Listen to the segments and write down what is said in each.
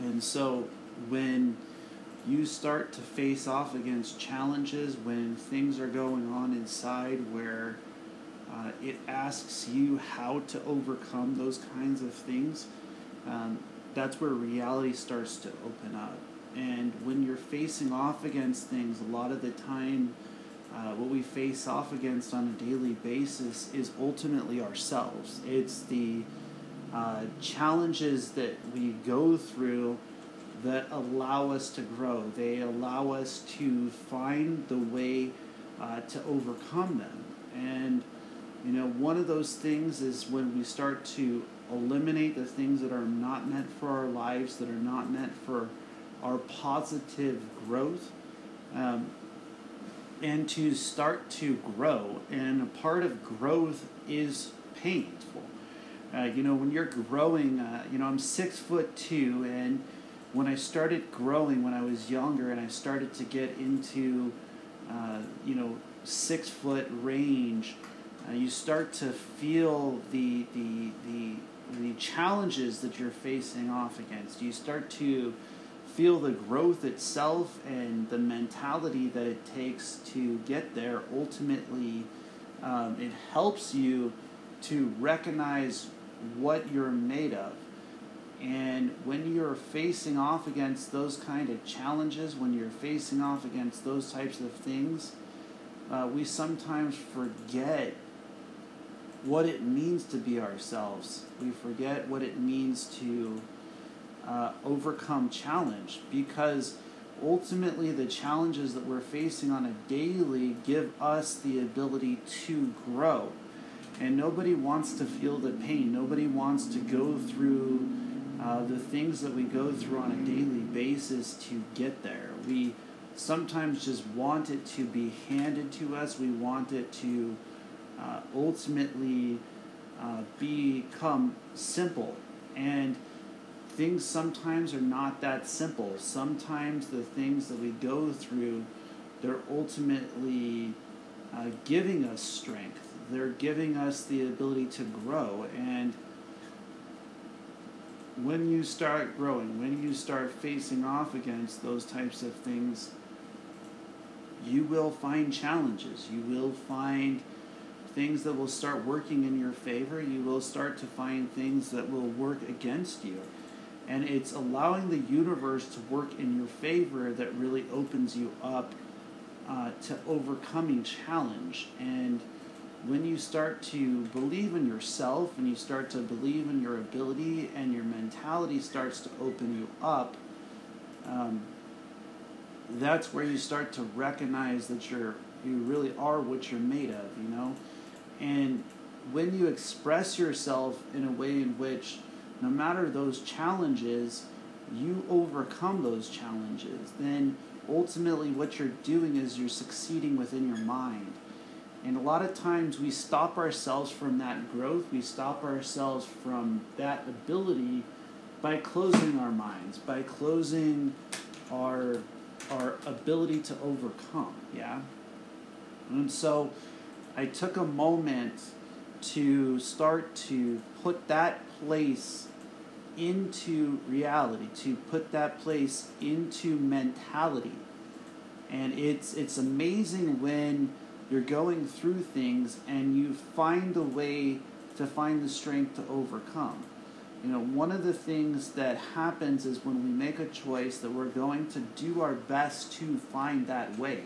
And so when you start to face off against challenges, when things are going on inside where uh, it asks you how to overcome those kinds of things, um, that's where reality starts to open up. And when you're facing off against things, a lot of the time, uh, what we face off against on a daily basis is ultimately ourselves. It's the uh, challenges that we go through that allow us to grow. They allow us to find the way uh, to overcome them. And, you know, one of those things is when we start to eliminate the things that are not meant for our lives, that are not meant for our positive growth. Um, and to start to grow. And a part of growth is painful. Uh, you know, when you're growing, uh, you know, I'm six foot two, and when I started growing when I was younger, and I started to get into, uh, you know, six foot range, uh, you start to feel the the the the challenges that you're facing off against. You start to feel the growth itself and the mentality that it takes to get there. Ultimately, um, it helps you to recognize what you're made of. And when you're facing off against those kind of challenges, when you're facing off against those types of things, uh, we sometimes forget what it means to be ourselves. We forget what it means to uh, overcome challenge because ultimately the challenges that we're facing on a daily give us the ability to grow. And nobody wants to feel the pain. Nobody wants to go through uh, the things that we go through on a daily basis to get there. We sometimes just want it to be handed to us. We want it to uh, ultimately uh, become simple. And things sometimes are not that simple. Sometimes the things that we go through, they're ultimately uh, giving us strength. They're giving us the ability to grow. And when you start growing, when you start facing off against those types of things, you will find challenges. You will find things that will start working in your favor. You will start to find things that will work against you. And it's allowing the universe to work in your favor that really opens you up uh, to overcoming challenge. And when you start to believe in yourself and you start to believe in your ability and your mentality starts to open you up, um, that's where you start to recognize that you're you really are what you're made of, you know. And when you express yourself in a way in which no matter those challenges, you overcome those challenges, then ultimately what you're doing is you're succeeding within your mind. And a lot of times we stop ourselves from that growth, we stop ourselves from that ability by closing our minds, by closing our our ability to overcome, yeah? And so I took a moment to start to put that place into reality, to put that place into mentality. And it's it's amazing when you're going through things and you find a way to find the strength to overcome. You know, one of the things that happens is when we make a choice that we're going to do our best to find that way,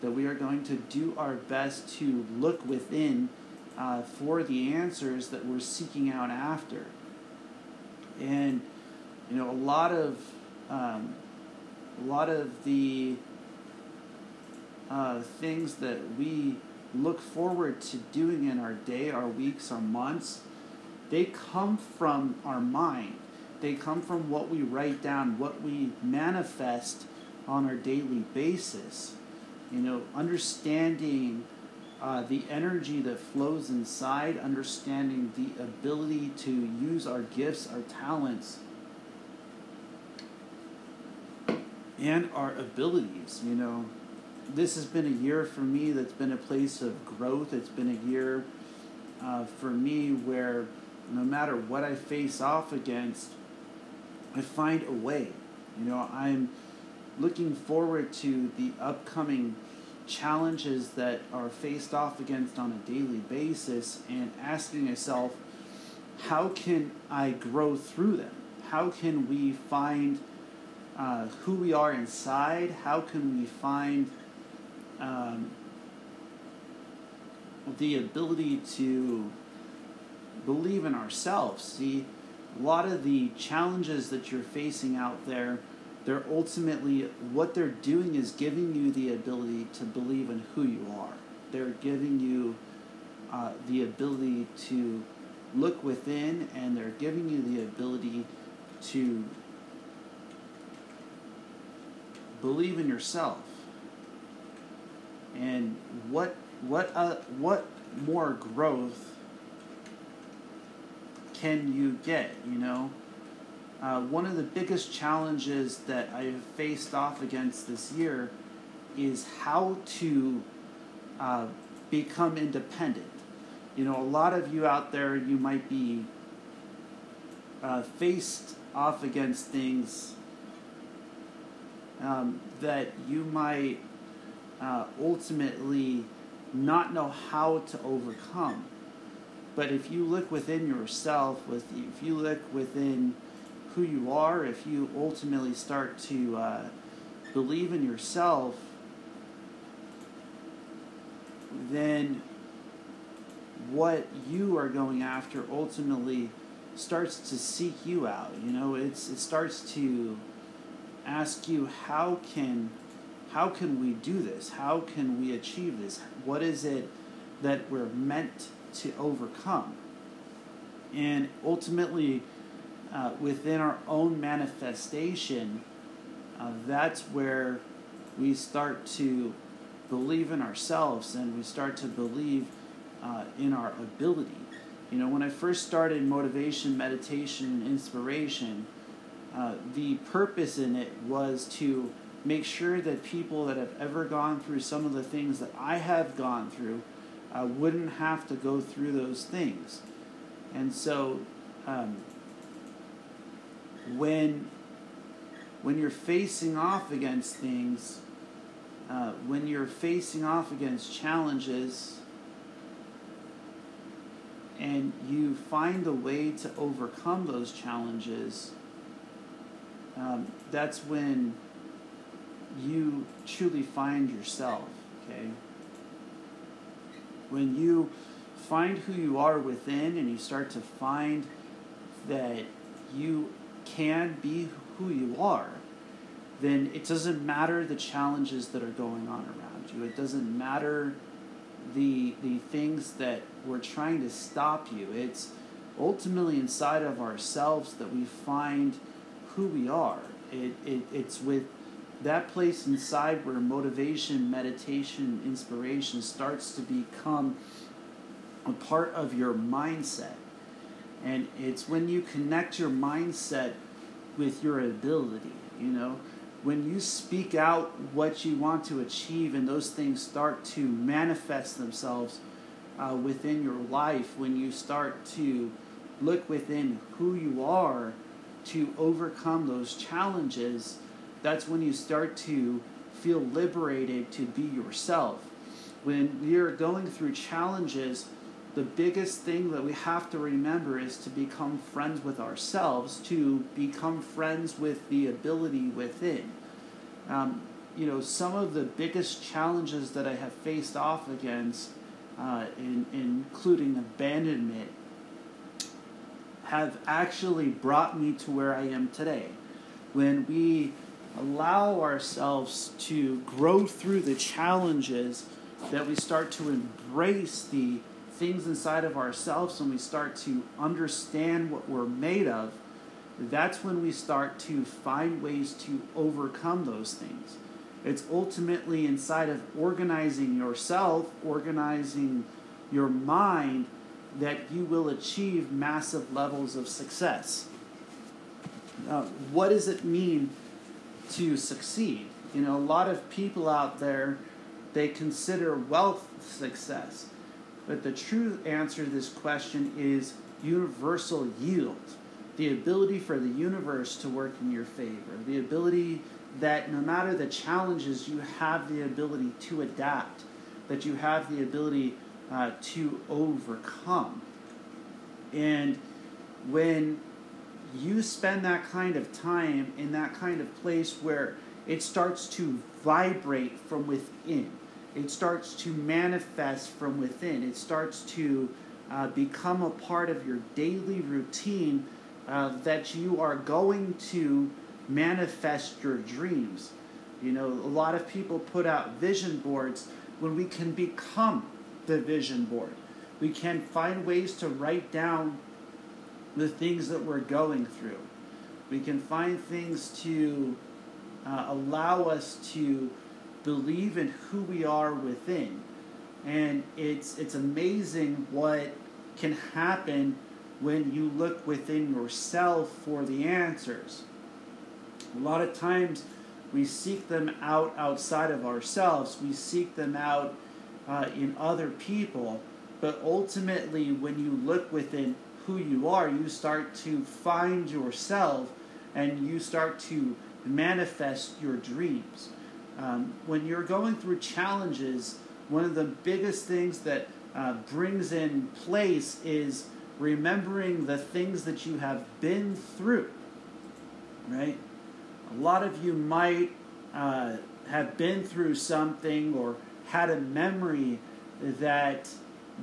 that we are going to do our best to look within uh, for the answers that we're seeking out after. And you know, a lot of um, a lot of the uh, things that we look forward to doing in our day, our weeks, our months, they come from our mind. They come from what we write down, what we manifest on our daily basis. You know, understanding uh, the energy that flows inside, understanding the ability to use our gifts, our talents, and our abilities. You know, this has been a year for me that's been a place of growth. It's been a year uh, for me where no matter what I face off against, I find a way. You know, I'm looking forward to the upcoming challenges that are faced off against on a daily basis and asking myself, how can I grow through them? How can we find uh, who we are inside? How can we find um, the ability to believe in ourselves? See, a lot of the challenges that you're facing out there they're ultimately what they're doing is giving you the ability to believe in who you are. They're giving you uh, the ability to look within, and they're giving you the ability to believe in yourself. And what what uh, what more growth can you get? You know uh, one of the biggest challenges that I have faced off against this year is how to uh, become independent. You know, a lot of you out there, you might be uh, faced off against things um, that you might uh, ultimately not know how to overcome. But if you look within yourself, with if you look within who you are, if you ultimately start to uh, believe in yourself, then what you are going after ultimately starts to seek you out. You know, it's it starts to ask you how can how can we do this? How can we achieve this? What is it that we're meant to overcome? And ultimately, uh, within our own manifestation, uh, that's where we start to believe in ourselves and we start to believe uh, in our ability. You know, when I first started motivation, meditation, and inspiration, uh, the purpose in it was to make sure that people that have ever gone through some of the things that I have gone through uh, wouldn't have to go through those things. And so, um, when when you're facing off against things, uh, when you're facing off against challenges, and you find a way to overcome those challenges, um, that's when you truly find yourself, okay? When you find who you are within and you start to find that you can be who you are, then it doesn't matter the challenges that are going on around you. It doesn't matter the the things that we're trying to stop you. It's ultimately inside of ourselves that we find who we are. It, it it's with that place inside where motivation, meditation, inspiration starts to become a part of your mindset. And it's when you connect your mindset with your ability, you know, when you speak out what you want to achieve and those things start to manifest themselves uh, within your life, when you start to look within who you are to overcome those challenges, that's when you start to feel liberated to be yourself. When you're going through challenges, the biggest thing that we have to remember is to become friends with ourselves, to become friends with the ability within. Um, you know, some of the biggest challenges that I have faced off against, uh, in, including abandonment, have actually brought me to where I am today. When we allow ourselves to grow through the challenges, that we start to embrace the things inside of ourselves, and we start to understand what we're made of, that's when we start to find ways to overcome those things. It's ultimately inside of organizing yourself, organizing your mind, that you will achieve massive levels of success. Uh, what does it mean to succeed? You know, a lot of people out there, they consider wealth success. But the true answer to this question is universal yield. the ability for the universe to work in your favor, the ability that no matter the challenges, you have the ability to adapt, that you have the ability uh, to overcome. And when you spend that kind of time in that kind of place where it starts to vibrate from within, it starts to manifest from within, it starts to uh, become a part of your daily routine uh, that you are going to manifest your dreams. You know, a lot of people put out vision boards when we can become the vision board. We can find ways to write down the things that we're going through. We can find things to uh, allow us to believe in who we are within. And it's, it's amazing what can happen when you look within yourself for the answers. A lot of times we seek them out outside of ourselves, we seek them out uh, in other people, but ultimately, when you look within who you are, you start to find yourself and you start to manifest your dreams. Um, when you're going through challenges, one of the biggest things that uh, brings in place is remembering the things that you have been through, right? A lot of you might uh, have been through something or had a memory that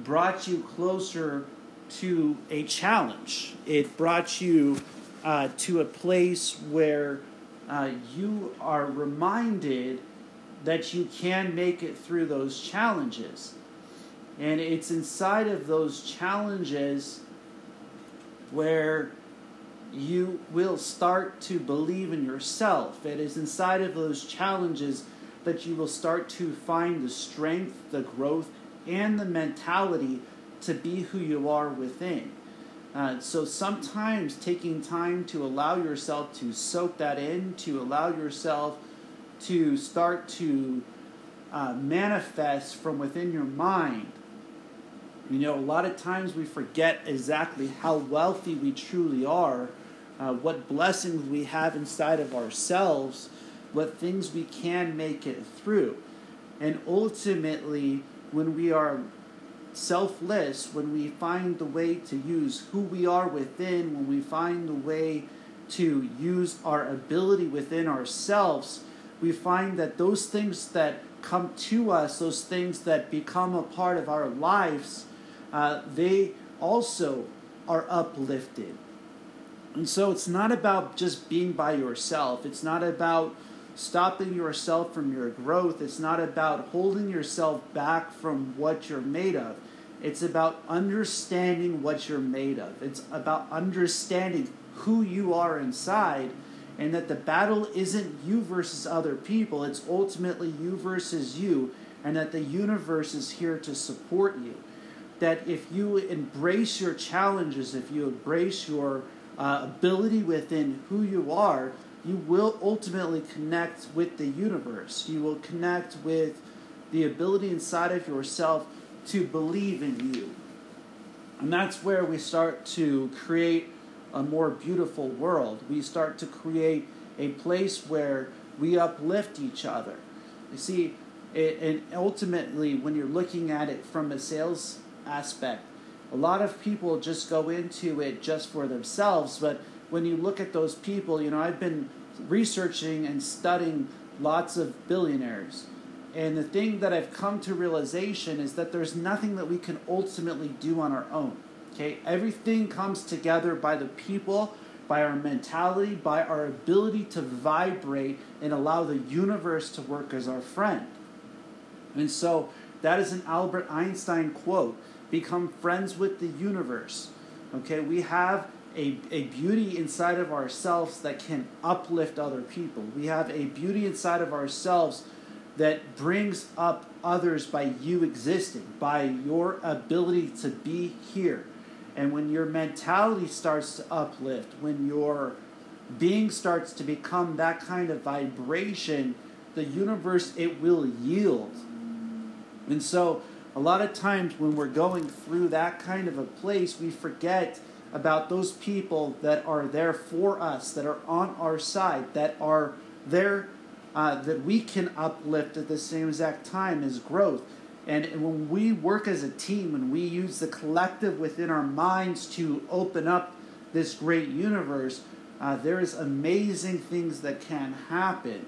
brought you closer to a challenge. It brought you uh, to a place where uh, you are reminded that you can make it through those challenges. And it's inside of those challenges where you will start to believe in yourself. It is inside of those challenges that you will start to find the strength, the growth, and the mentality to be who you are within. Uh, so sometimes taking time to allow yourself to soak that in, to allow yourself to start to uh, manifest from within your mind. You know, a lot of times we forget exactly how wealthy we truly are, uh, what blessings we have inside of ourselves, what things we can make it through. And ultimately, when we are selfless, when we find the way to use who we are within, when we find the way to use our ability within ourselves, we find that those things that come to us, those things that become a part of our lives, uh, they also are uplifted. And so it's not about just being by yourself. It's not about stopping yourself from your growth. It's not about holding yourself back from what you're made of. It's about understanding what you're made of. It's about understanding who you are inside and that the battle isn't you versus other people, it's ultimately you versus you, and that the universe is here to support you. That if you embrace your challenges, if you embrace your uh, ability within who you are, you will ultimately connect with the universe. You will connect with the ability inside of yourself to believe in you. And that's where we start to create a more beautiful world. We start to create a place where we uplift each other. You see, it, and ultimately, when you're looking at it from a sales aspect, a lot of people just go into it just for themselves, but when you look at those people, you know, I've been researching and studying lots of billionaires. And the thing that I've come to realization is that there's nothing that we can ultimately do on our own. Okay? Everything comes together by the people, by our mentality, by our ability to vibrate and allow the universe to work as our friend. And so that is an Albert Einstein quote become friends with the universe. Okay, we have a, a beauty inside of ourselves that can uplift other people. We have a beauty inside of ourselves that brings up others by you existing, by your ability to be here. And when your mentality starts to uplift, when your being starts to become that kind of vibration, the universe it will yield. And so a lot of times when we're going through that kind of a place, we forget about those people that are there for us, that are on our side, that are there uh, that we can uplift at the same exact time as growth. And when we work as a team and we use the collective within our minds to open up this great universe, uh, there is amazing things that can happen.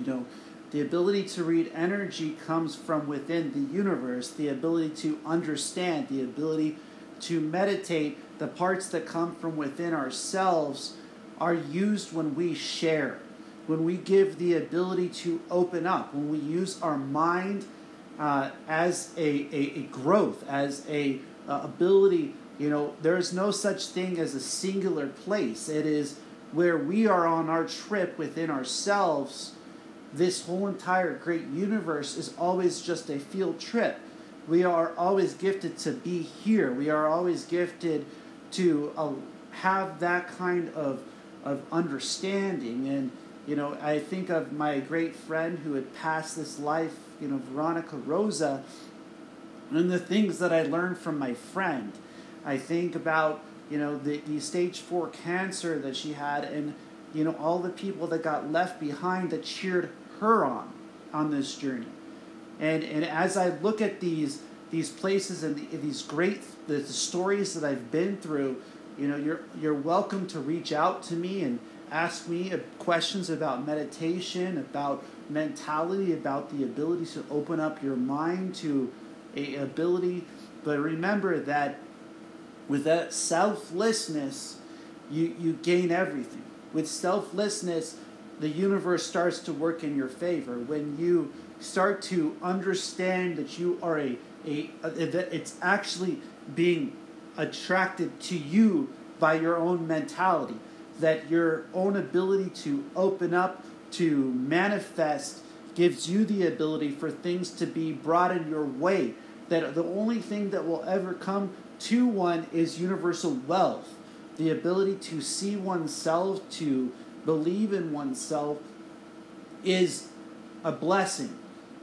You know, the ability to read energy comes from within the universe. The ability to understand, the ability to meditate, the parts that come from within ourselves are used when we share, when we give the ability to open up, when we use our mind uh, as a, a, a, growth, as a uh, ability. You know, there is no such thing as a singular place. It is where we are on our trip within ourselves. This whole entire great universe is always just a field trip. We are always gifted to be here. We are always gifted to uh, have that kind of of understanding and you know I think of my great friend who had passed this life you know, Veronica Rosa, and the things that I learned from my friend. I think about, you know, the, the stage four cancer that she had and, you know, all the people that got left behind that cheered her on on this journey. And, and as I look at these these places and the, these great the, stories that I've been through, you know, you're you're welcome to reach out to me and ask me uh, questions about meditation, about mentality, about the ability to open up your mind to a ability. But remember that with that selflessness, you, you gain everything. With selflessness, the universe starts to work in your favor. When you start to understand that you are a, a, a it's actually being attracted to you by your own mentality that your own ability to open up, to manifest, gives you the ability for things to be brought in your way. That the only thing that will ever come to one is universal wealth. The ability to see oneself, to believe in oneself, is a blessing.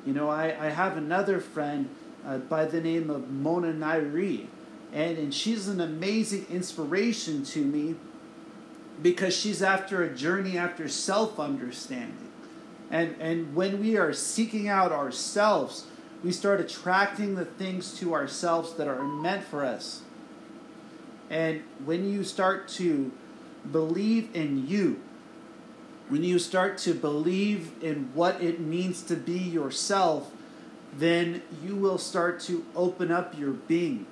You know, I, I have another friend uh, by the name of Mona Nairi, and, and she's an amazing inspiration to me because she's after a journey after self understanding. And, and when we are seeking out ourselves, we start attracting the things to ourselves that are meant for us. And when you start to believe in you, when you start to believe in what it means to be yourself, then you will start to open up your being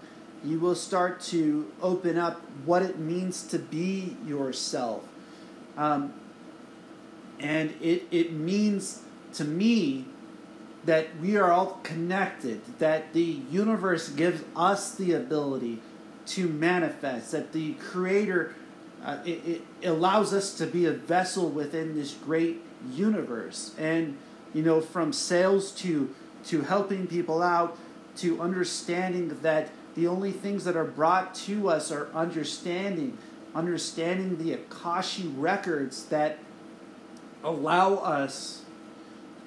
you will start to open up what it means to be yourself. Um, and it, it means to me that we are all connected, that the universe gives us the ability to manifest, that the Creator uh, it, it allows us to be a vessel within this great universe. And, you know, from sales to, to helping people out to understanding that the only things that are brought to us are understanding, understanding the Akashic records that allow us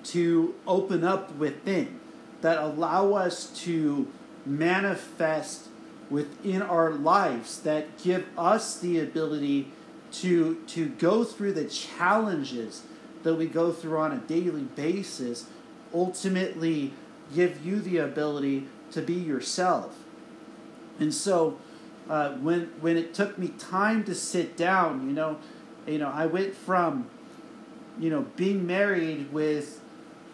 to open up within, that allow us to manifest within our lives, that give us the ability to, to go through the challenges that we go through on a daily basis, ultimately give you the ability to be yourself. And so uh, when when it took me time to sit down, you know, you know, I went from, you know, being married with,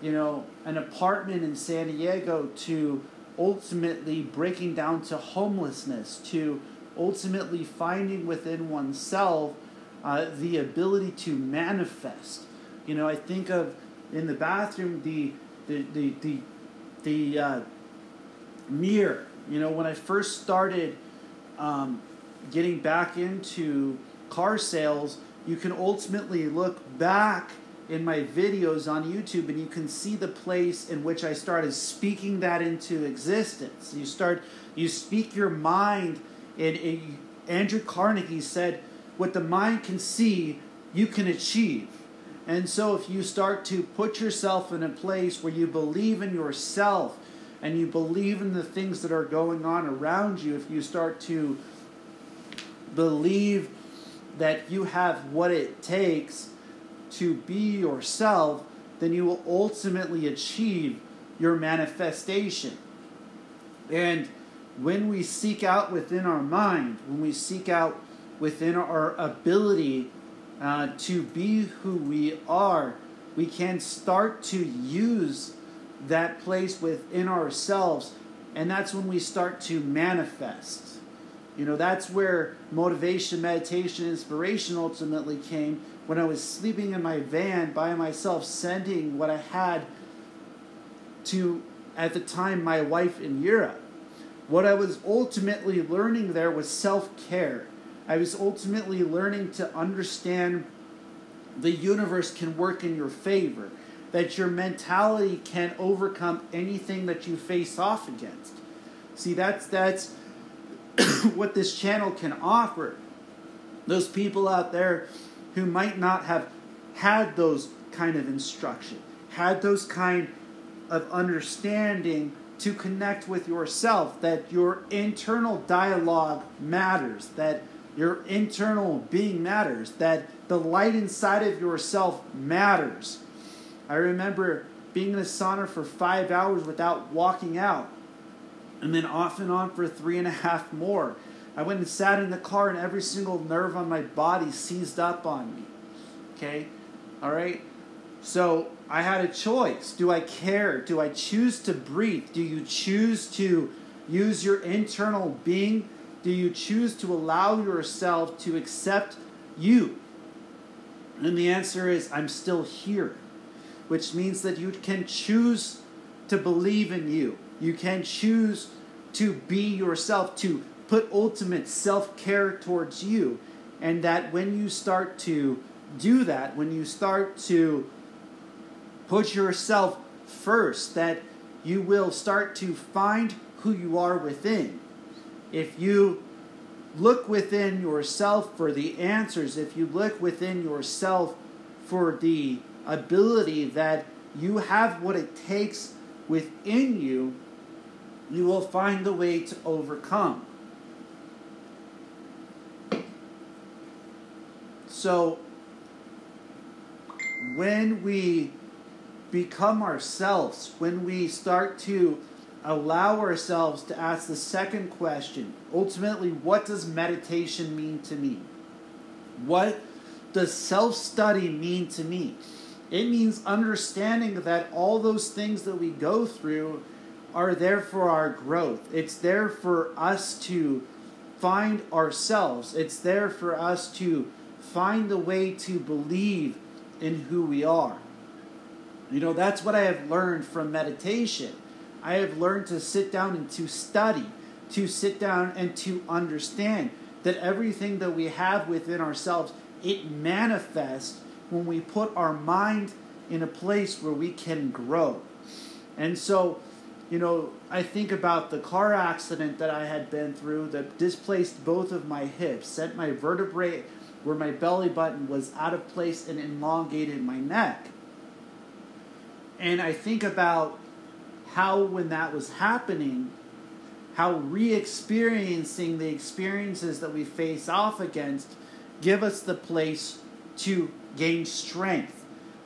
you know, an apartment in San Diego to ultimately breaking down to homelessness to ultimately finding within oneself uh, the ability to manifest. You know, I think of in the bathroom the the the the, the uh, mirror you know, when I first started um, getting back into car sales, you can ultimately look back in my videos on YouTube and you can see the place in which I started speaking that into existence. You start, you speak your mind, and, and Andrew Carnegie said, What the mind can see, you can achieve. And so, if you start to put yourself in a place where you believe in yourself, and you believe in the things that are going on around you, if you start to believe that you have what it takes to be yourself, then you will ultimately achieve your manifestation. And when we seek out within our mind, when we seek out within our ability uh, to be who we are, we can start to use that place within ourselves, and that's when we start to manifest. You know, that's where motivation, meditation, inspiration ultimately came when I was sleeping in my van by myself, sending what I had to, at the time, my wife in Europe. What I was ultimately learning there was self care. I was ultimately learning to understand the universe can work in your favor, that your mentality can overcome anything that you face off against. See, that's that's what this channel can offer. Those people out there who might not have had those kind of instruction, had those kind of understanding to connect with yourself, that your internal dialogue matters, that your internal being matters, that the light inside of yourself matters. I remember being in a sauna for five hours without walking out and then off and on for three and a half more. I went and sat in the car, and every single nerve on my body seized up on me. Okay? All right? So I had a choice. Do I care? Do I choose to breathe? Do you choose to use your internal being? Do you choose to allow yourself to accept you? And the answer is I'm still here, which means that you can choose to believe in you. You can choose to be yourself, to put ultimate self care towards you. And that when you start to do that, when you start to put yourself first, that you will start to find who you are within. If you look within yourself for the answers, if you look within yourself for the ability that you have what it takes within you you will find the way to overcome. So, when we become ourselves, when we start to allow ourselves to ask the second question ultimately, what does meditation mean to me? What does self study mean to me? It means understanding that all those things that we go through are there for our growth. It's there for us to find ourselves. It's there for us to find the way to believe in who we are. You know, that's what I have learned from meditation. I have learned to sit down and to study, to sit down and to understand that everything that we have within ourselves, it manifests when we put our mind in a place where we can grow. And so you know, I think about the car accident that I had been through that displaced both of my hips, sent my vertebrae where my belly button was out of place and elongated my neck. And I think about how, when that was happening, how re experiencing the experiences that we face off against give us the place to gain strength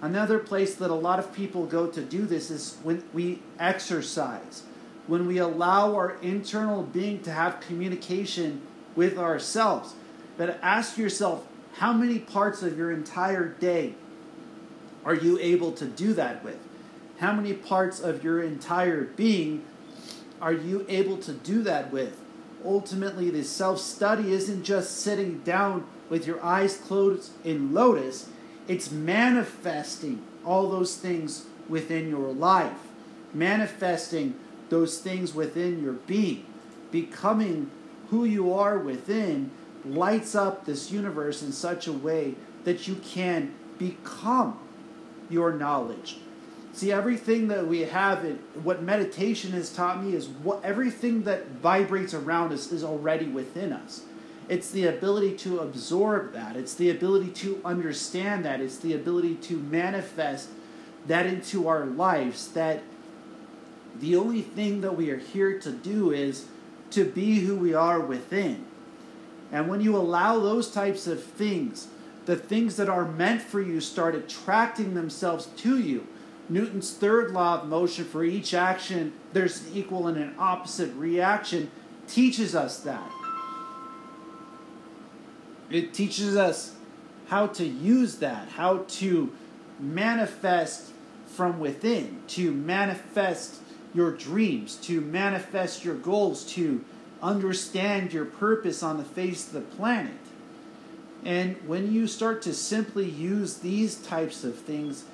Another place that a lot of people go to do this is when we exercise, when we allow our internal being to have communication with ourselves. But ask yourself, how many parts of your entire day are you able to do that with? How many parts of your entire being are you able to do that with? Ultimately, the self study isn't just sitting down with your eyes closed in lotus it's manifesting all those things within your life, manifesting those things within your being, becoming who you are within lights up this universe in such a way that you can become your knowledge. See, everything that we have, in, what meditation has taught me is what everything that vibrates around us is already within us. It's the ability to absorb that. It's the ability to understand that. It's the ability to manifest that into our lives. That the only thing that we are here to do is to be who we are within. And when you allow those types of things, the things that are meant for you start attracting themselves to you. Newton's third law of motion for each action, there's an equal and an opposite reaction, teaches us that. It teaches us how to use that, how to manifest from within, to manifest your dreams, to manifest your goals, to understand your purpose on the face of the planet. And when you start to simply use these types of things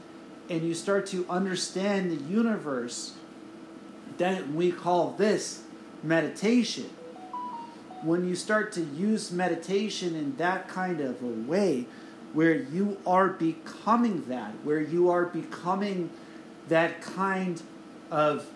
and you start to understand the universe, then we call this meditation. When you start to use meditation in that kind of a way, where you are becoming that, where you are becoming that kind of,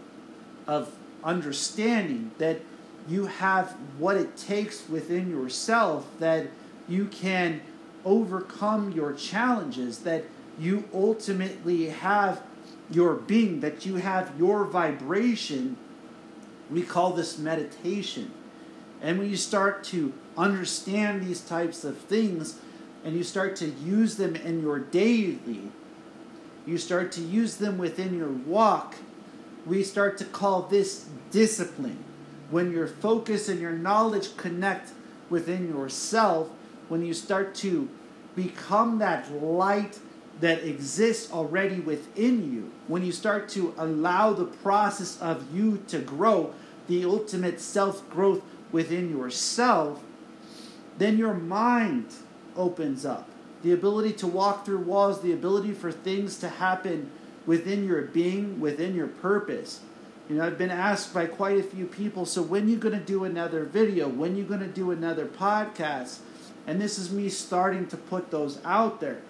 of understanding, that you have what it takes within yourself, that you can overcome your challenges, that you ultimately have your being, that you have your vibration. We call this meditation. And when you start to understand these types of things and you start to use them in your daily, you start to use them within your walk, we start to call this discipline. When your focus and your knowledge connect within yourself, when you start to become that light that exists already within you, when you start to allow the process of you to grow, the ultimate self growth within yourself, then your mind opens up. The ability to walk through walls, the ability for things to happen within your being, within your purpose. You know, I've been asked by quite a few people, so when you going to do another video? When you going to do another podcast? And this is me starting to put those out there.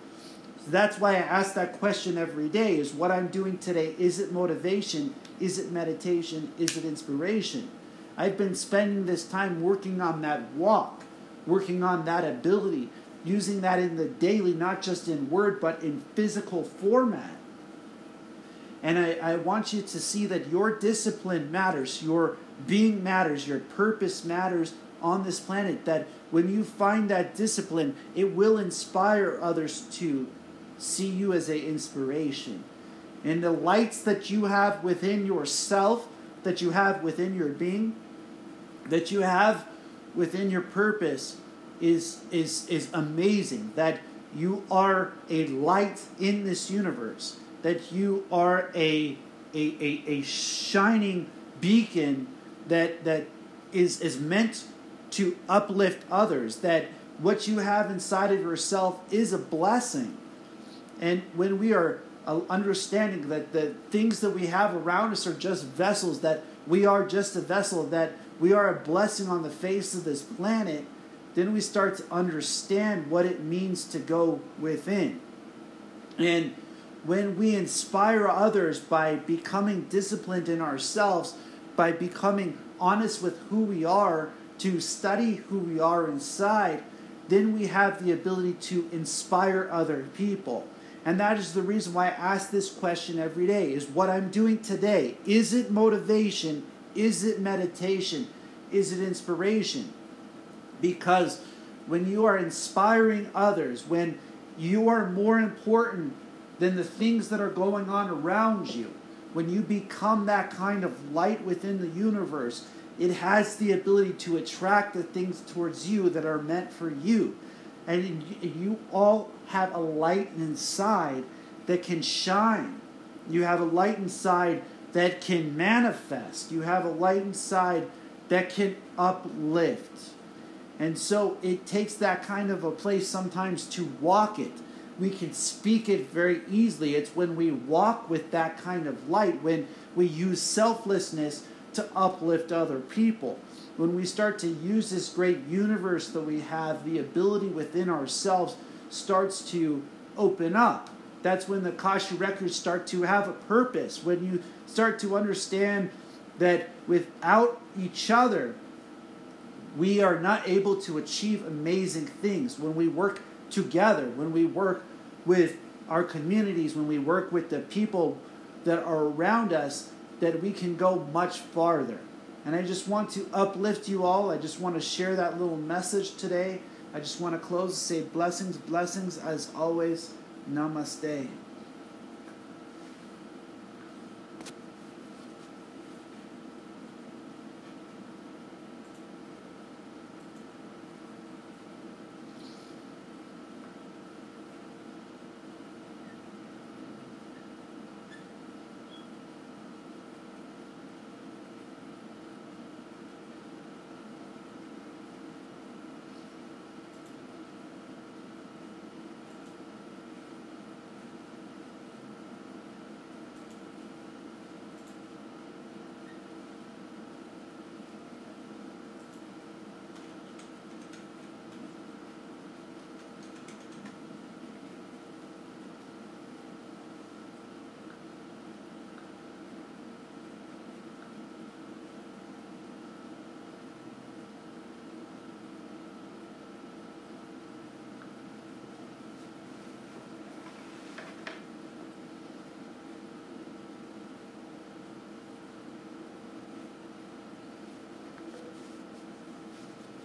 So that's why I ask that question every day is what I'm doing today, is it motivation? Is it meditation? Is it inspiration? I've been spending this time working on that walk, working on that ability, using that in the daily, not just in word, but in physical format. And I, I want you to see that your discipline matters, your being matters, your purpose matters on this planet. That when you find that discipline, it will inspire others to see you as an inspiration. And the lights that you have within yourself, that you have within your being, that you have within your purpose is is is amazing. That you are a light in this universe. That you are a a, a, a shining beacon that that is is meant to uplift others. That what you have inside of yourself is a blessing and when we are uh, understanding that the things that we have around us are just vessels that we are just a vessel that we are a blessing on the face of this planet then we start to understand what it means to go within and when we inspire others by becoming disciplined in ourselves by becoming honest with who we are to study who we are inside, then we have the ability to inspire other people. And that is the reason why I ask this question every day is what I'm doing today. Is it motivation? Is it meditation? Is it inspiration? Because when you are inspiring others, when you are more important than the things that are going on around you, when you become that kind of light within the universe, it has the ability to attract the things towards you that are meant for you. And you all have a light inside that can shine. You have a light inside that can manifest. You have a light inside that can uplift. And so it takes that kind of a place sometimes to walk it. We can speak it very easily. It's when we walk with that kind of light, when we use selflessness to uplift other people. When we start to use this great universe that we have, the ability within ourselves starts to open up. That's when the Akashic records start to have a purpose. When you start to understand that without each other, we are not able to achieve amazing things. When we work together, when we work with our communities, when we work with the people that are around us, that we can go much farther. And I just want to uplift you all. I just want to share that little message today. I just want to close say blessings, blessings as always. Namaste.